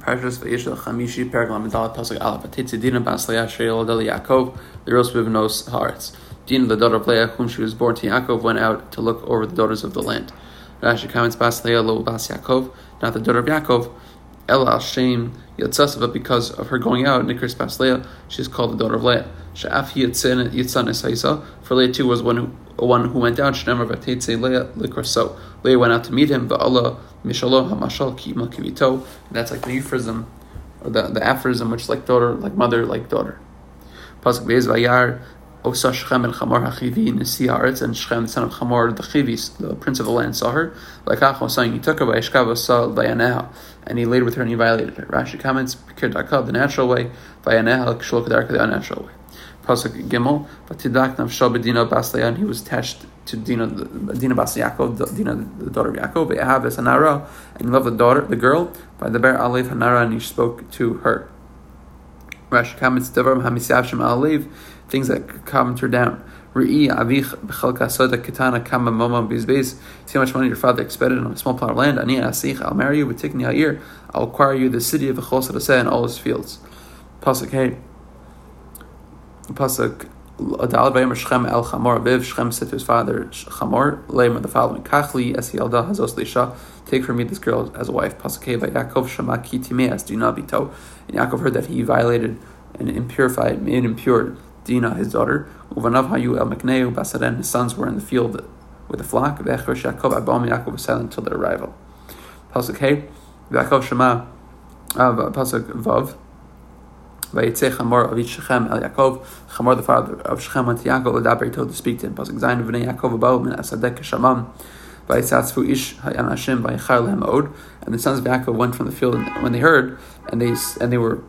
Parshas Vayishlach Chamishi Pergam Adalat Pasuk Aleph Atitzi Dina Bas Leah Adel Yaakov Liros Bivnos Haaretz Dina the daughter of Leah whom she was born to Yaakov went out to look over the daughters of the land. Rashi comments Bas Leah Lo Bas Yaakov not the daughter of Yaakov El Shem Yatzasa but because of her going out Nikris Bas Leah she is called the daughter of Leah. Sha'af Yitzan Yitzan Esaisa for Leah too was one who one who went out, Shnemar Vatetze Leah Likraso. Leah went out to meet him, Allah Mishalo Hamashal Kima Kivito. That's like the euphemism, or the, the aphorism, which is like daughter, like mother, like daughter. Pasuk Be'ez Vayar Osa Shechem el Chamor HaChivi Nisi Haaretz, and Shechem, the son of Chamor, the Chivis, the prince of the land, saw her. Like Achon saying, he took her by Eshkav Osa Vayaneha, and he laid with her and he violated her. Rashi comments, Pikir Darkav, the natural way, Vayaneha, Shlok Darka, the unnatural way. Pasuk Gimel, Vatidak Navshal Bedina Basleyan, he was attached to Dina, Dina Bas Dina, the daughter of Yaakov, Ahav es Hanara, and he loved the daughter, the girl, by the Ber Alev Hanara, and he spoke to her. Rashi comments, Devar Hamisavshim Alev, things that calmed her down. Re'i avich b'chalka soda kitana kama mama bizbeis. See how much money your father expended on a small plot of land. Ani asich, I'll marry you with tikni ha'ir. I'll acquire you the city of Echos and all its fields. Pasuk hey pasuk Adal Vayim Shechem El Chamor Aviv Shechem said to his father Chamor Leim the following Kachli Es Yalda Hazos Leisha Take for me this girl as a wife. Pasuk by Yaakov Shema Ki Timeas be told and Yaakov heard that he violated and impurified made impure Dina his daughter. Uvanav Hayu El Mekneu Basaren his sons were in the field with the flock. Vechesh Yaakov Abam Yaakov was silent until their arrival. Pasuk Hey Yaakov Shema uh, Pasuk Vav Vayetze Chamor Avit Shechem El Yaakov. Chamor, the father of Shechem, went to Yaakov Ledaber told to speak to him. Pasuk Zayin V'nei Yaakov Abau Min Asadek Shamam. Vayisatzfu Ish Hayan Hashem Vayichar Lehem Od. And the sons of Yaakov went from the field and when they heard, and they and they were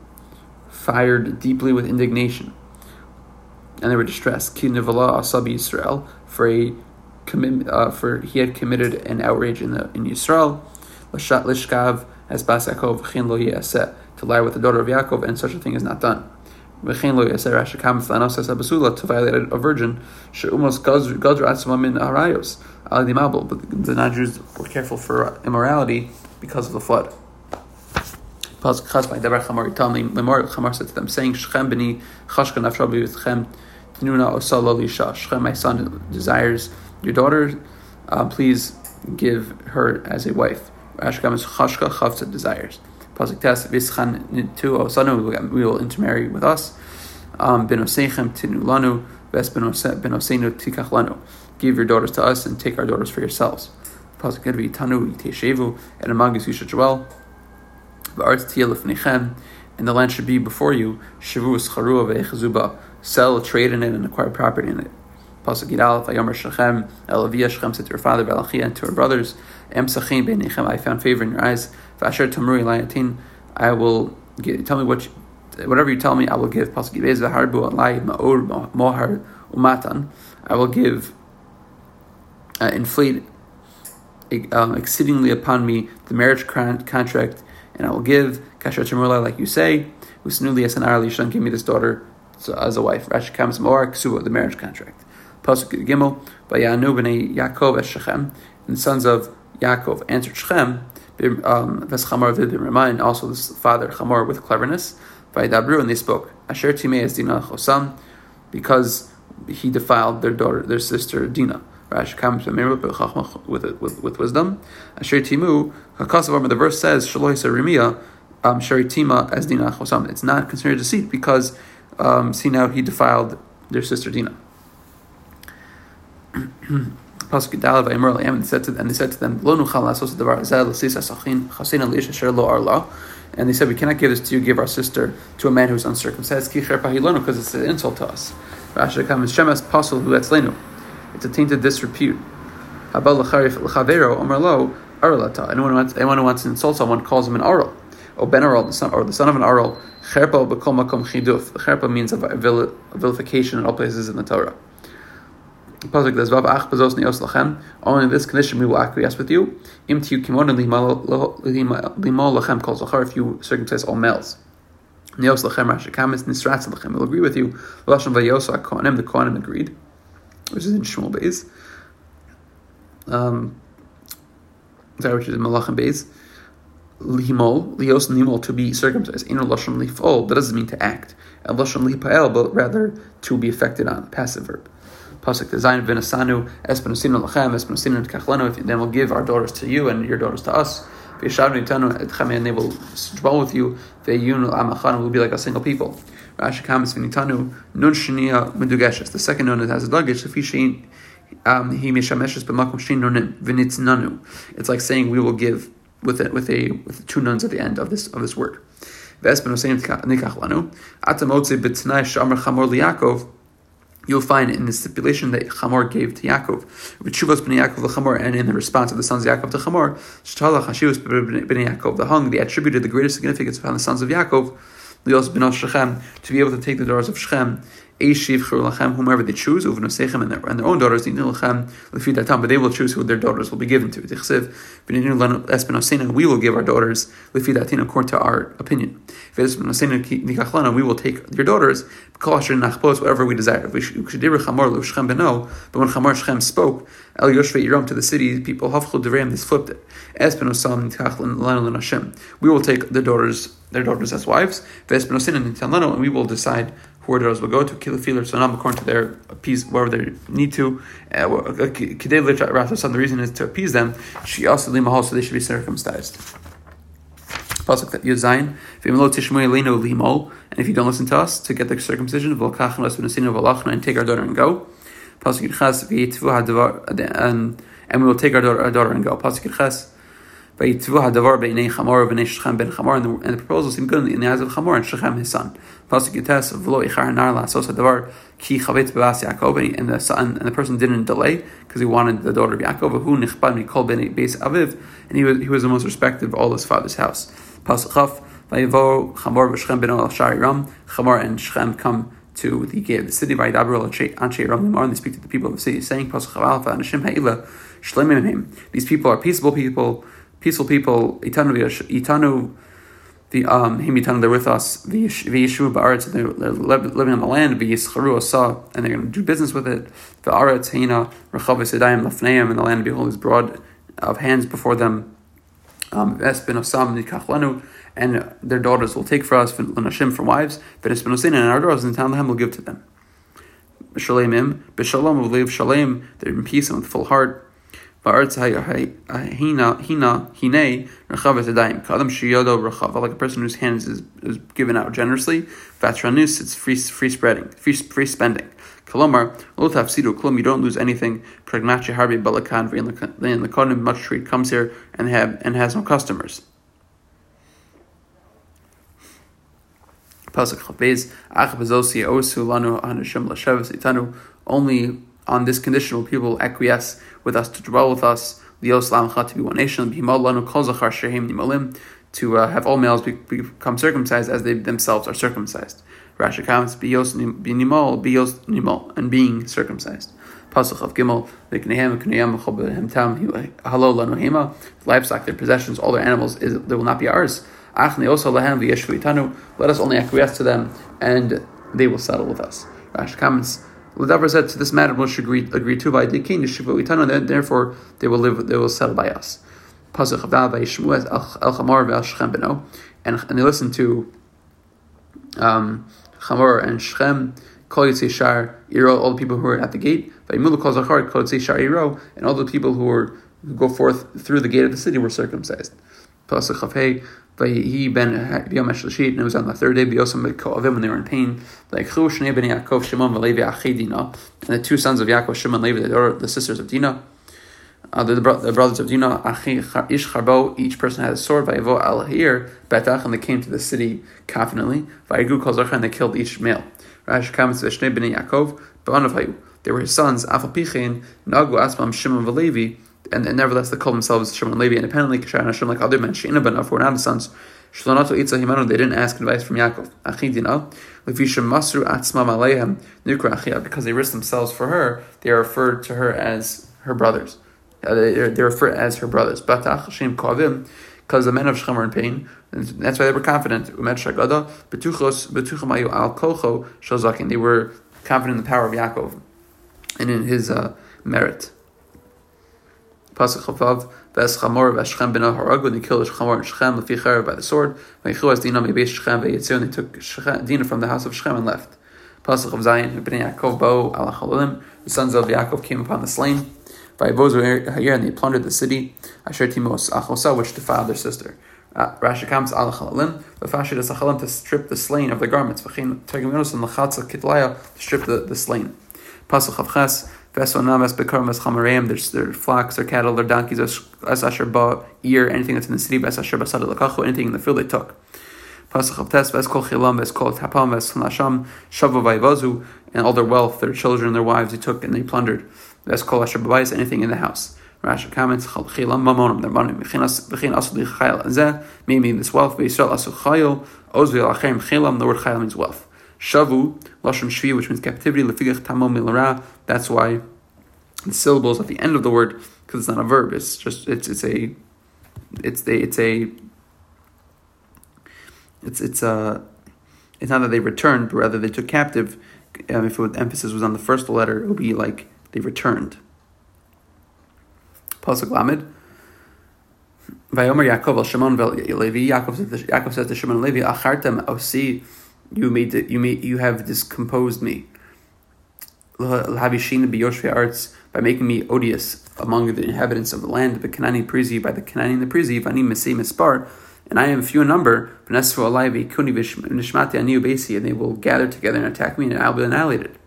fired deeply with indignation, and they were distressed. Ki Nivala Asabi Yisrael for a uh, for he had committed an outrage in the in Yisrael. Lashat Lishkav as Bas Yaakov Chin Lo Yaseh to lie with the daughter of Yaakov, and such a thing is not done. To violate a virgin, but the non Jews were careful for immorality because of the flood. Chamar said to them, saying, my son, desires your daughter. Uh, please give her as a wife. Ashkam is chashka desires. Pasuk Tes Vischan Tu Osanu we will intermarry with us. Um, Benosechem Tinu Lanu Ves Benosenu Tikach Lanu. Give your daughters to us and take our daughters for yourselves. Pasuk Kedvi Tanu Yiteshevu and among us you should dwell. V'arz Tielif Nechem and the land should be before you. Shavu Scharua Ve'echazuba. Sell, trade in it, and acquire property in it. Pasuk Yidal, Vayomer Shechem, Elavia Shechem said to her father, Valachia, and to her brothers, Em Sachin Be'nechem, I found favor in your eyes. Vasher Tamuri Layatin, I will give, tell me what you, whatever you tell me, I will give. Ma'or Umatan. I will give, uh, inflate um, exceedingly upon me the marriage contract, and I will give Kasher Tamurla, like you say, Usnuli Asanar Lishan, give me this daughter as a wife. Rashi comes more Ksuba, the marriage contract. Pasuk Gimel, Vayanu b'nei Yaakov es Shechem, and the sons of Yaakov answered Shechem, um, Chamor remind also this father Chamor with cleverness. Vaidabru and they spoke. Asher Timei es Dina Chosam, because he defiled their daughter, their sister Dina. Rashi comes with with with wisdom. Asher Timu Hakasav the verse says Shaloi Sarimia um, Tima as Dina Chosam. It's not considered deceit because um, see now he defiled their sister Dina. And said to them, they said to them, Lo nuchal devar zeh l'sis asachin chasin alish asher lo. And they said, we cannot give this to you, give our sister to a man who is uncircumcised, because it's an insult to us. Rashi pasul hu etzlenu. It's a tainted disrepute. Anyone who wants, anyone who wants to insult someone calls him an arl. O ben the son, or the son of an arl, cherpa makom chiduf. The cherpa means a vilification in all places in the Torah. Only in this condition we will acquiesce with you. Im tiu kimon limo lachem kol zachar. If you circumcise all males. Neos lachem rashi kamis nisratz lachem. We'll agree with you. Lashon vayosa kohanim. The kohanim agreed, which is in Shmuel Beis. Um, sorry, which is in Malachim Beis. limol, lios nimol, to be circumcised. Ino lashon lifol, that doesn't mean to act. And lashon lipael, but rather to be affected on, passive verb. Pasuk design v'nasanu espenosinu lachem espenosinu kachlenu. Then we'll give our daughters to you and your daughters to us. V'yishavnu itanu etchem and they will dwell with you. V'yunu amachanu will be like a single people. Rashi comments v'nitanu nun shenia medugeshes. The second nun has a luggage. Sufficient. Um, he mishameshes b'makom shin nunin v'nitznanu. It's like saying we will give with a, with a with two nuns at the end of this of this word. You'll find in the stipulation that Chamor gave to Yaakov, Chuvas ben Yaakov Chamor, and in the response of the sons of Yaakov to Chamor, Shatala Hashivas ben Yaakov, the hung, they attributed the greatest significance upon the sons of Yaakov, to be able to take the daughters of Shechem whomever they choose, and their, and their own daughters, but they will choose who their daughters will be given to. We will give our daughters according to our opinion. We will take your daughters, whatever we desire. But when Chamar Shechem spoke, El Yoshve Yiram to the city people, this flipped it. We will take the daughters, their daughters as wives, and we will decide daughters will go to kilafil or sonam according to their appease wherever they need to. Uh, the reason is to appease them. She also limahal, so they should be circumcised. Pasuk that Yuzayin, and if you don't listen to us to get the circumcision, and senior volkhno and take our daughter and go. Pasuk and we will take our daughter, and go. Pasuk and the, and the proposal seemed good in the eyes of Chamor and Shechem his son. And the son and the person didn't delay because he wanted the daughter of Yaakov and he was he was the most respected of all his father's house. Chamor and Shechem come to the gate of the city and they speak to the people of the city saying These people are peaceable people peaceful people, Itanu, the um, him they're with us, V'yishu ba'aretz, they're living on the land, V'yischaru asa, and they're going to do business with it, V'aretz, Hina, Rechav Sedayim, Lafneim, and the land, behold, is broad of hands before them, um, and their daughters will take for us, L'nashim, from wives, V'esben Osin, and our daughters in town, the will give to them. B'shalemim, B'shalom, will live Shalem, they're in peace and with full heart, like a person whose hands is, is given out generously. Vatranus, it's free free spreading, free free spending. Kalomar, kolom, you don't lose anything. Pragmachi harbi balakan in the much trade comes here and have and has no customers. Only on this condition will people acquiesce with us to dwell with us, to be one nation, to uh, have all males be, become circumcised as they themselves are circumcised. Rashi comments, bios nimol, bios nimol, and being circumcised. Pasuk of Gimel, Hallo lanu livestock, their possessions, all their animals, is, they will not be ours. Let us only acquiesce to them, and they will settle with us. Rashi comments, Ladavar said to this matter Moshe agreed, agreed to by the king, and therefore they will live, they will settle by us. And, and they listened to um, Chamor and Shechem, Kol Shar Iro, all the people who were at the gate, Zachar, Kol Shar Iro, and all the people who were who go forth through the gate of the city were circumcised. He ben Biyom Eshlishi, and it was on the third day, Biyosam Koavim, when they were in pain, like Shnei ben Yaakov, Shimon, Levi, Achedina, and the two sons of Yaakov, Shimon, Levi, the, the sisters of Dinah, uh, the, the, brothers of Dinah, Ish Charbo, each person had a sword, Vayivo al Hir, Betach, and they came to the city confidently, Vayigu Kol and they killed each male. Rash comes to Shnei ben Yaakov, Ba'anav. They were his sons, Afal Pichin, Nagu Asmam, Shimon, Levi, and, and nevertheless they call themselves Shimon and Levi independently, Kashar Hashem, like other men, Sheina ben were not the sons. Shlonato Itza Himanu, they didn't ask advice from Yaakov. Achidina, Lefisha Masru Atzma Alehem, Nukra because they risked themselves for her, they are referred to her as her brothers. Uh, they, they refer as her brothers. Batach Hashem Kovim, because the men of Shechem were in pain, and that's why they were confident. Umet Shagada, Betuchos, Betuchamayu Al Kocho Shozakin. They were confident in the power of Yaakov and in his uh, merit. Pasuk Chavav, Ves Chamor Veshchem ben Haragu, and they killed Chamor and Shechem Leficher by the sword. Veichu as Dinah Mebeis Shechem Veyitzir, and they took Dinah from the house of Shechem and left. Pasuk of Zion, Bnei Yaakov Bo Alachalolim, the sons of Yaakov came upon the slain. Vayivozu Hayir, and they plundered the city. Asher Timos Achosa, which defiled their sister. Uh, Rashi comes al chalalim, v'fashid as to strip the slain of their garments. V'chein tergiminos and lachatza kitlaya to strip the, the slain. Pasuk avches v'esonam. Their flocks, their cattle, their donkeys, as asher ba ear, anything that's in the city, as asher basad lakachu, anything in the field they took. Pasuk avtes v'es kol chilam v'es kol tapam v'es nasham shavu vayvazu, and all their wealth, their children, their wives, they took and they plundered. V'es kol asher b'bayis, anything in the house. Rashi comments, Chilam mamonim, their money, V'chin asu li chayil zeh, meaning this wealth, V'yisrael asu chayil, ozvi al chilam, the word chayil means wealth. Shavu, Lashon Shvi, which means captivity, lefigach tamom milara, that's why the syllables at the end of the word, because it's not a verb, it's just, it's, it's a, it's a, it's a, it's, it's a, it's not that they returned, but rather they took captive. Um, if it, emphasis was on the first letter, it would be like they returned. Pasuk Lamed. Vayomer Yaakov al Shimon Levi. Yaakov says, to Shimon Levi, Achartem osi, you made it, you made you have discomposed me. By making me odious among the inhabitants of the land. The Kanani Prizi by the Kanani and the Prizi. Vani Mesei Mispar. And I am few in number, but Neswalai Kunivish Nishmatia Niobesi and they will gather together and attack me, and I will be annihilated.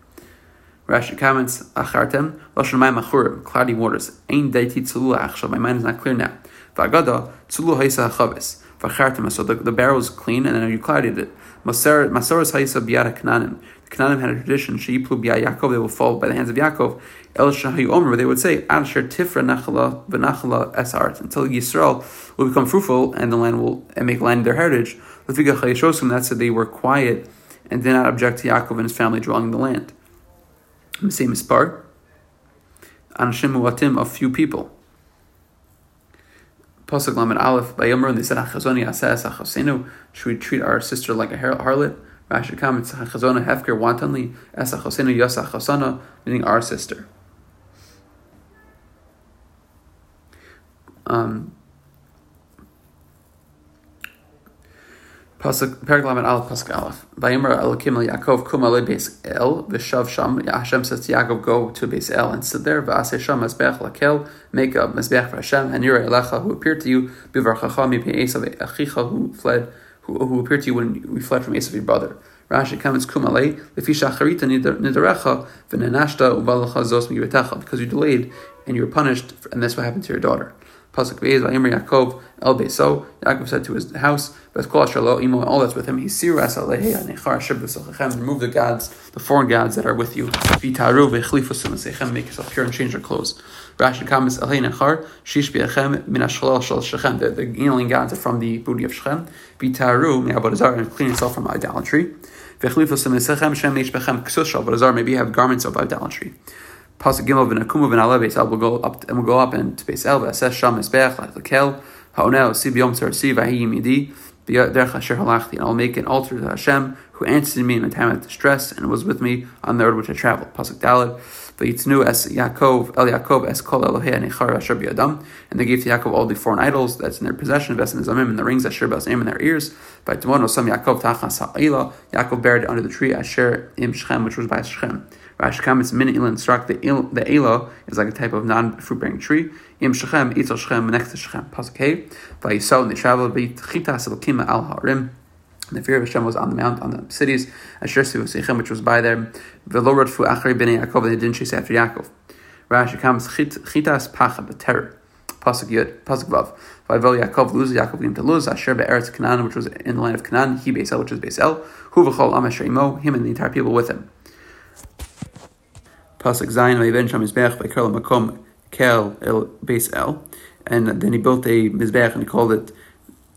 Rashi comments, Achartem, Lashon Mayim cloudy waters. Ein deiti tzulu achshav, my mind is not clear now. V'agada, tzulu haisa chaves. V'achartem, so the, the barrel is clean and then you clouded it. Masoras haisa biyad kananim. The Kananim had a tradition, she'iplu biyad Yaakov, they will fall by the hands of Yaakov. El shahayu omer, they would say, Al sher tifra nachala v'nachala esart, until Yisrael will become fruitful and the land will and make land their heritage. Lefiga chayishosum, that said they were quiet and did not object to Yaakov and his family dwelling in the land. The same mispar. Anashim muatim, a few people. Pasuk Lamed Aleph by Yomer, and they said, Achazoni asas achasenu, should we treat our sister like a harlot? Rashi comments, Achazona hefker wantonly, as achasenu yas achasana, meaning our sister. Um, And Aleph Pasuk Aleph. Vayimer Elokim El Yaakov Kum Ale Beis El V'Shav Sham. Hashem says to Yaakov, go to Beis El and sit there. V'Aseh Sham Mezbech Lakel. Make a Mezbech for Hashem. And Yireh Elecha who appeared to you. Bivarchacha Mipi Esav Achicha who fled who, who appeared to you when we fled from Esav your brother. Rashi comments Kum Ale Lefisha Charita Nidarecha V'Nenashta Ubalacha Zos because you delayed and you were punished and that's what happened to your daughter. Pasuk Beis Vayimer Yaakov El Beiso. Yaakov said to his house, Beskol Shalo Imo, all that's with him. He siras alehe anechar shib b'sochem. Remove the gods, the foreign gods that are with you. Vitaru v'chlifus mesechem. Make yourself pure and change your clothes. Rashi comments alei nechar shish bi'achem min hashalal shal shechem. The the alien gods are from the booty of Shechem. Vitaru me'abodazar and clean yourself from idolatry. V'chlifus mesechem shem neish bechem ksus shal. Maybe you have garments of idolatry. Pasuk Gimel v'nakumu v'nala Beis El will go up and will go up into Beis El v'ases sham esbeach like the kel ha'onel si b'yom tzarsi v'ahi yimidi derech asher halachti and I'll make an altar to Hashem who answered me in a time of distress and was with me on the road which I traveled. Pasuk Dalad v'yitznu es Yaakov el Yaakov es kol Elohei anechar asher b'yadam and they gave to Yaakov all the foreign idols that's in their possession, in the and the rings asher b'as in their ears. Tomorrow, some Yaakov tachas ha'ila Yaakov buried under the tree asher im Shechem which was by Shechem. Rashi comments, min ilan struck the il, the ela is like a type of non-fruit bearing tree. Im shechem itzel shechem next to shechem. Pasuk hey, vayisol and they traveled b'chitas elokima al harim. The fear of Hashem was on the mount, on the cities. Asher Sivosechem, which was by them. V'lo rodfu achari b'nei Yaakov, and they didn't chase after Yaakov. Rashi comes, chitas pacha, the terror. Pasuk Yud, Pasuk Vav. Vayvel Yaakov Luz Yaakov came to Luz Asher be'eretz Canaan, which was in the land of Canaan. He Beisel, which is Beisel. Hu v'chol am Imo, him and the entire people with him. Pasuk Zayin Vayiven Sham Mizbeach Vaikar Makom Kel El Beis El, and then he built a mizbeach and he called it,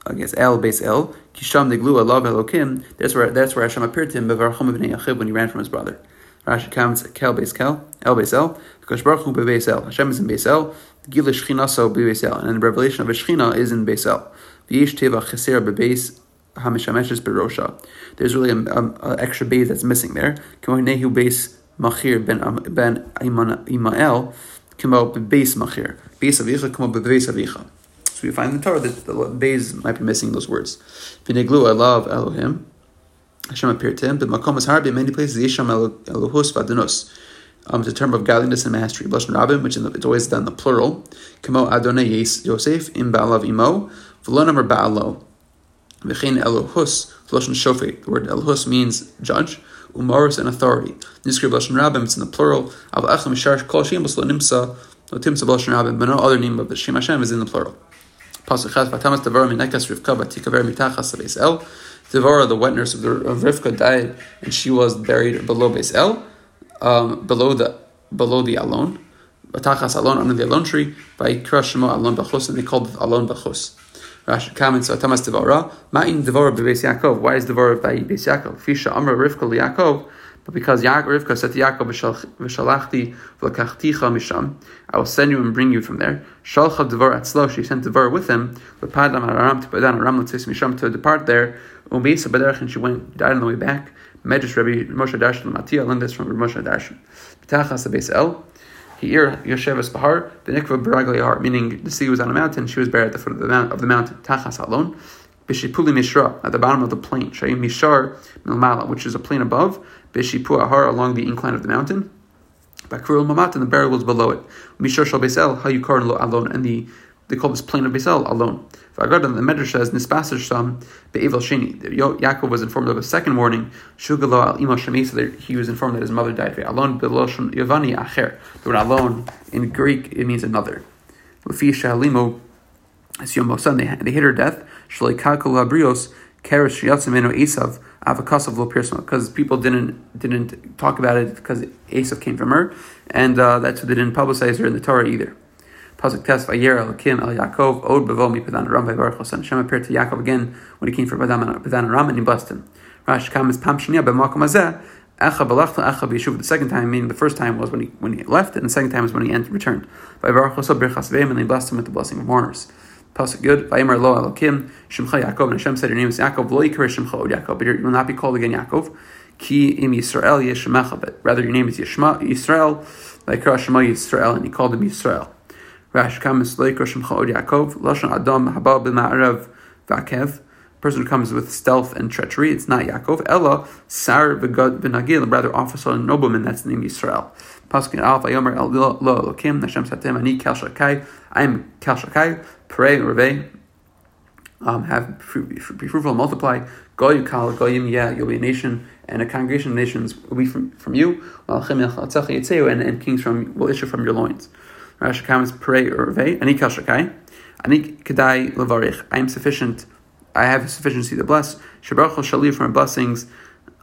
I guess El Beis El. Kisham Deglu Alav Elokim. That's where that's where Hashem appeared to him Bevarchom Bnei Yachib when he ran from his brother. Rashi counts Kel Beis Kel El Beis El because Baruch Hu Beis El. Hashem is in Beis El. Gila Shchinaso Beis El, and the revelation of Shchina is in Beis El. V'yesh Teva Cheser Bebeis Hamishameshes Berosha. There's really an extra base that's missing there. Kimoy Nehu Beis Machir ben ben Imael, kimo bebeis machir. Beis avicha kimo bebeis avicha. So we find in the Torah that the beis might be missing those words. V'neglu I love Elohim. Hashem appeared to him. But makom is hard in many places. Yesham Elohus v'adonus. Um, it's a term of godliness and mastery. Blushon Rabin, which it's always done in the plural. Kamo Adonai Yosef im Ba'alav imo v'lo or Ba'alo. V'chein Elohus v'loshon Shofet. The word Elohus means judge. Umaris and authority. Niskri Blushon Rabin, it's in the plural. Av Echem Mishar Kol Shem Nimsa. No Timsa Blushon Rabin, but no other name of the Shem Hashem is in the plural. Pasuk Chaz Vatamas Devar Minekas Rivka Batikaver Mitachas Beis El. Devara, the wet nurse of, the, of Rivka, died, and she was buried below Beis El um, below the below the alon, batachas alon under the alone tree by krashmo alone bachus, and they called it alon bachus. Rashi comments, "Atamas devara, ma'in devara bebeis Yaakov." Why is devara by beis Yaakov? Fisha amra Rivka Yaakov. But because Yaakov, Rivka said to Yaakov, "V'shalachti v'lakachticha misham," I will send you and bring you from there. Shalcha devar atzlo, she sent devar with him. V'padam aram to padan aram l'tzis misham to depart there. Umeisa b'derech, and she went died on the way back. Medrash Rabbi Moshe Darshan Matiyah learned this from Rabbi Moshe Darshan. B'tachas the Beis El, Here Yosheves Bahar, the Nikva Baragli Har, meaning the sea was on a mountain, she was buried at the foot of the, mount, of the mountain. Tachas Alon, Bishipuli Mishra, at the bottom of the plain. Shayim Mishar Milmala, which is a plain above. Bishipu Ahar, along the incline of the mountain. Bakrul Mamat, and the burial was below it. Mishar Shal Beis El, Hayukar Alon, and the they call this plain of Beis El alone. V'agadan the Medrash says Nispasar Sham be'evel sheni. Yaakov was informed of a second warning. Shugalo al ima shemi. So that he was informed that his mother died. Alon beloshon yavani acher. The word alone in Greek it means another. Lefi shahalimo as Yom Mosan they they hit her death. Shalei kakol abrios keres shiyatzimenu esav avakasav lo pirsma because people didn't didn't talk about it because Esav came from her, and uh, that's why they didn't publicize her in the Torah either. Pasuk test Vayer Elokim El Yaakov Od Bevo Mi Padan Ram Vayivarach Hashem Hashem appeared to Yaakov again when he came for Padan Ram and he blessed him. Rash Kam Pam Shnia B'Makom Hazeh Echa Balachta Echa B'Yishuv. The second time, meaning the first time was when he when he left, and the second time was when he returned. Vayivarach Hashem Birchas Veim and he blessed him with the blessing of mourners. Pasuk good. Vayimer Lo Elokim Shemcha Yaakov and Hashem said, "Your name is Yaakov. Lo Yikar Shemcha Od Yaakov, but you will not be called again Yaakov. Ki Im Yisrael Yeshmecha, but rather your name is Yishma Yisrael. Like Yisrael, and he called him Yisrael." Rash comes like Rosh Yaakov, Lashon Adam Haba b'Ma'arav Vakev. Person who comes with stealth and treachery, it's not Yaakov. Ella Sar v'Gad v'Nagil, rather officer and nobleman. That's the name Yisrael. Pasuk Alpha Yomer El Lo Elokim. Hashem him, Ani Kel Shakai. I am Kel Shakai. Pray Reve. Um, have be fruitful and multiply. Go Kal Goyim. Yeah, you'll be a nation, and a congregation of nations will be from, from you. And, and kings from will issue from your loins. Rashi comments, pray urve, ani kashakai, ani kedai levarich. I am sufficient, I have sufficiency to bless. Shabrachol shali from blessings,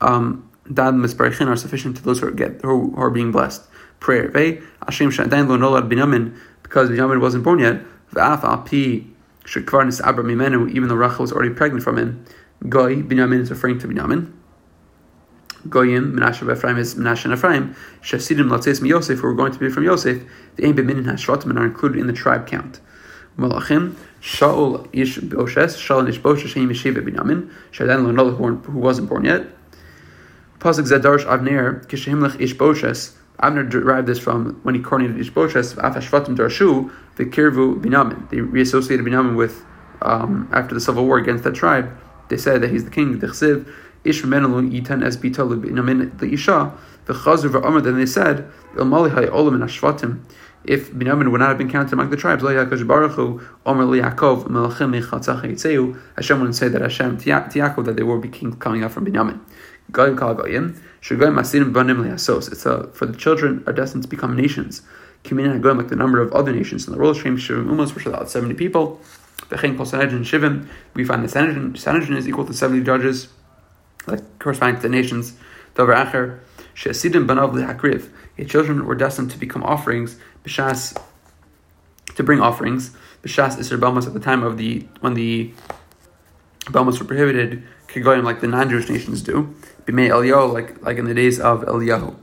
um, dad misbarichin are sufficient to those who are, get, who are being blessed. Prayer. urve, Hashem shadain lo nolad binyamin, because Binyamin wasn't born yet, v'af al pi shekvar mimenu, even though Rachel was already pregnant from him. Goy, Binyamin is referring to Binyamin. Goyim, Menashe Ephraim is Menashe and Ephraim. Shasidim Latzes mi Yosef, who are going to be from Yosef, the Ein B'minin HaShvatim, are included in the tribe count. Malachim, Shaul Ish Boshes, Shaul Ish Boshes, Sheim Yeshiva Binyamin, Shadan Lonol, who wasn't born yet. Pasuk Zadarsh Avner, Kishahimlech Ish Boshes, Avner derived this from when he coordinated Ish Boshes, Af HaShvatim Darshu, the Kirvu Binyamin. They reassociated Binyamin with, um, after the civil war against that tribe, they said that he's the king, the Chsiv, Ish Menelu Yitan Es Bitalu Binamin the Isha, the Chazur V'Amr, then they said, Il Malihai Olam and Ashvatim, if Binyamin would not have been counted among the tribes, Hashem wouldn't say that Hashem to Yaakov that they king coming out from Binyamin. It's a, for the children are destined to become nations. Like the number of other nations in the world, Shem Shivim Umas, which are about 70 people. We find the Sanhedrin, Sanhedrin is equal to 70 judges like corresponding to the nations. Dover Acher, Shesidim Banav Hakriv. Your children were destined to become offerings, Bishas, to bring offerings. Bishas Isser Balmas at the time of the, when the Balmas were prohibited, Kigoyim like the non Jewish nations do. Bimei Eliyahu, like, like in the days of Eliyahu.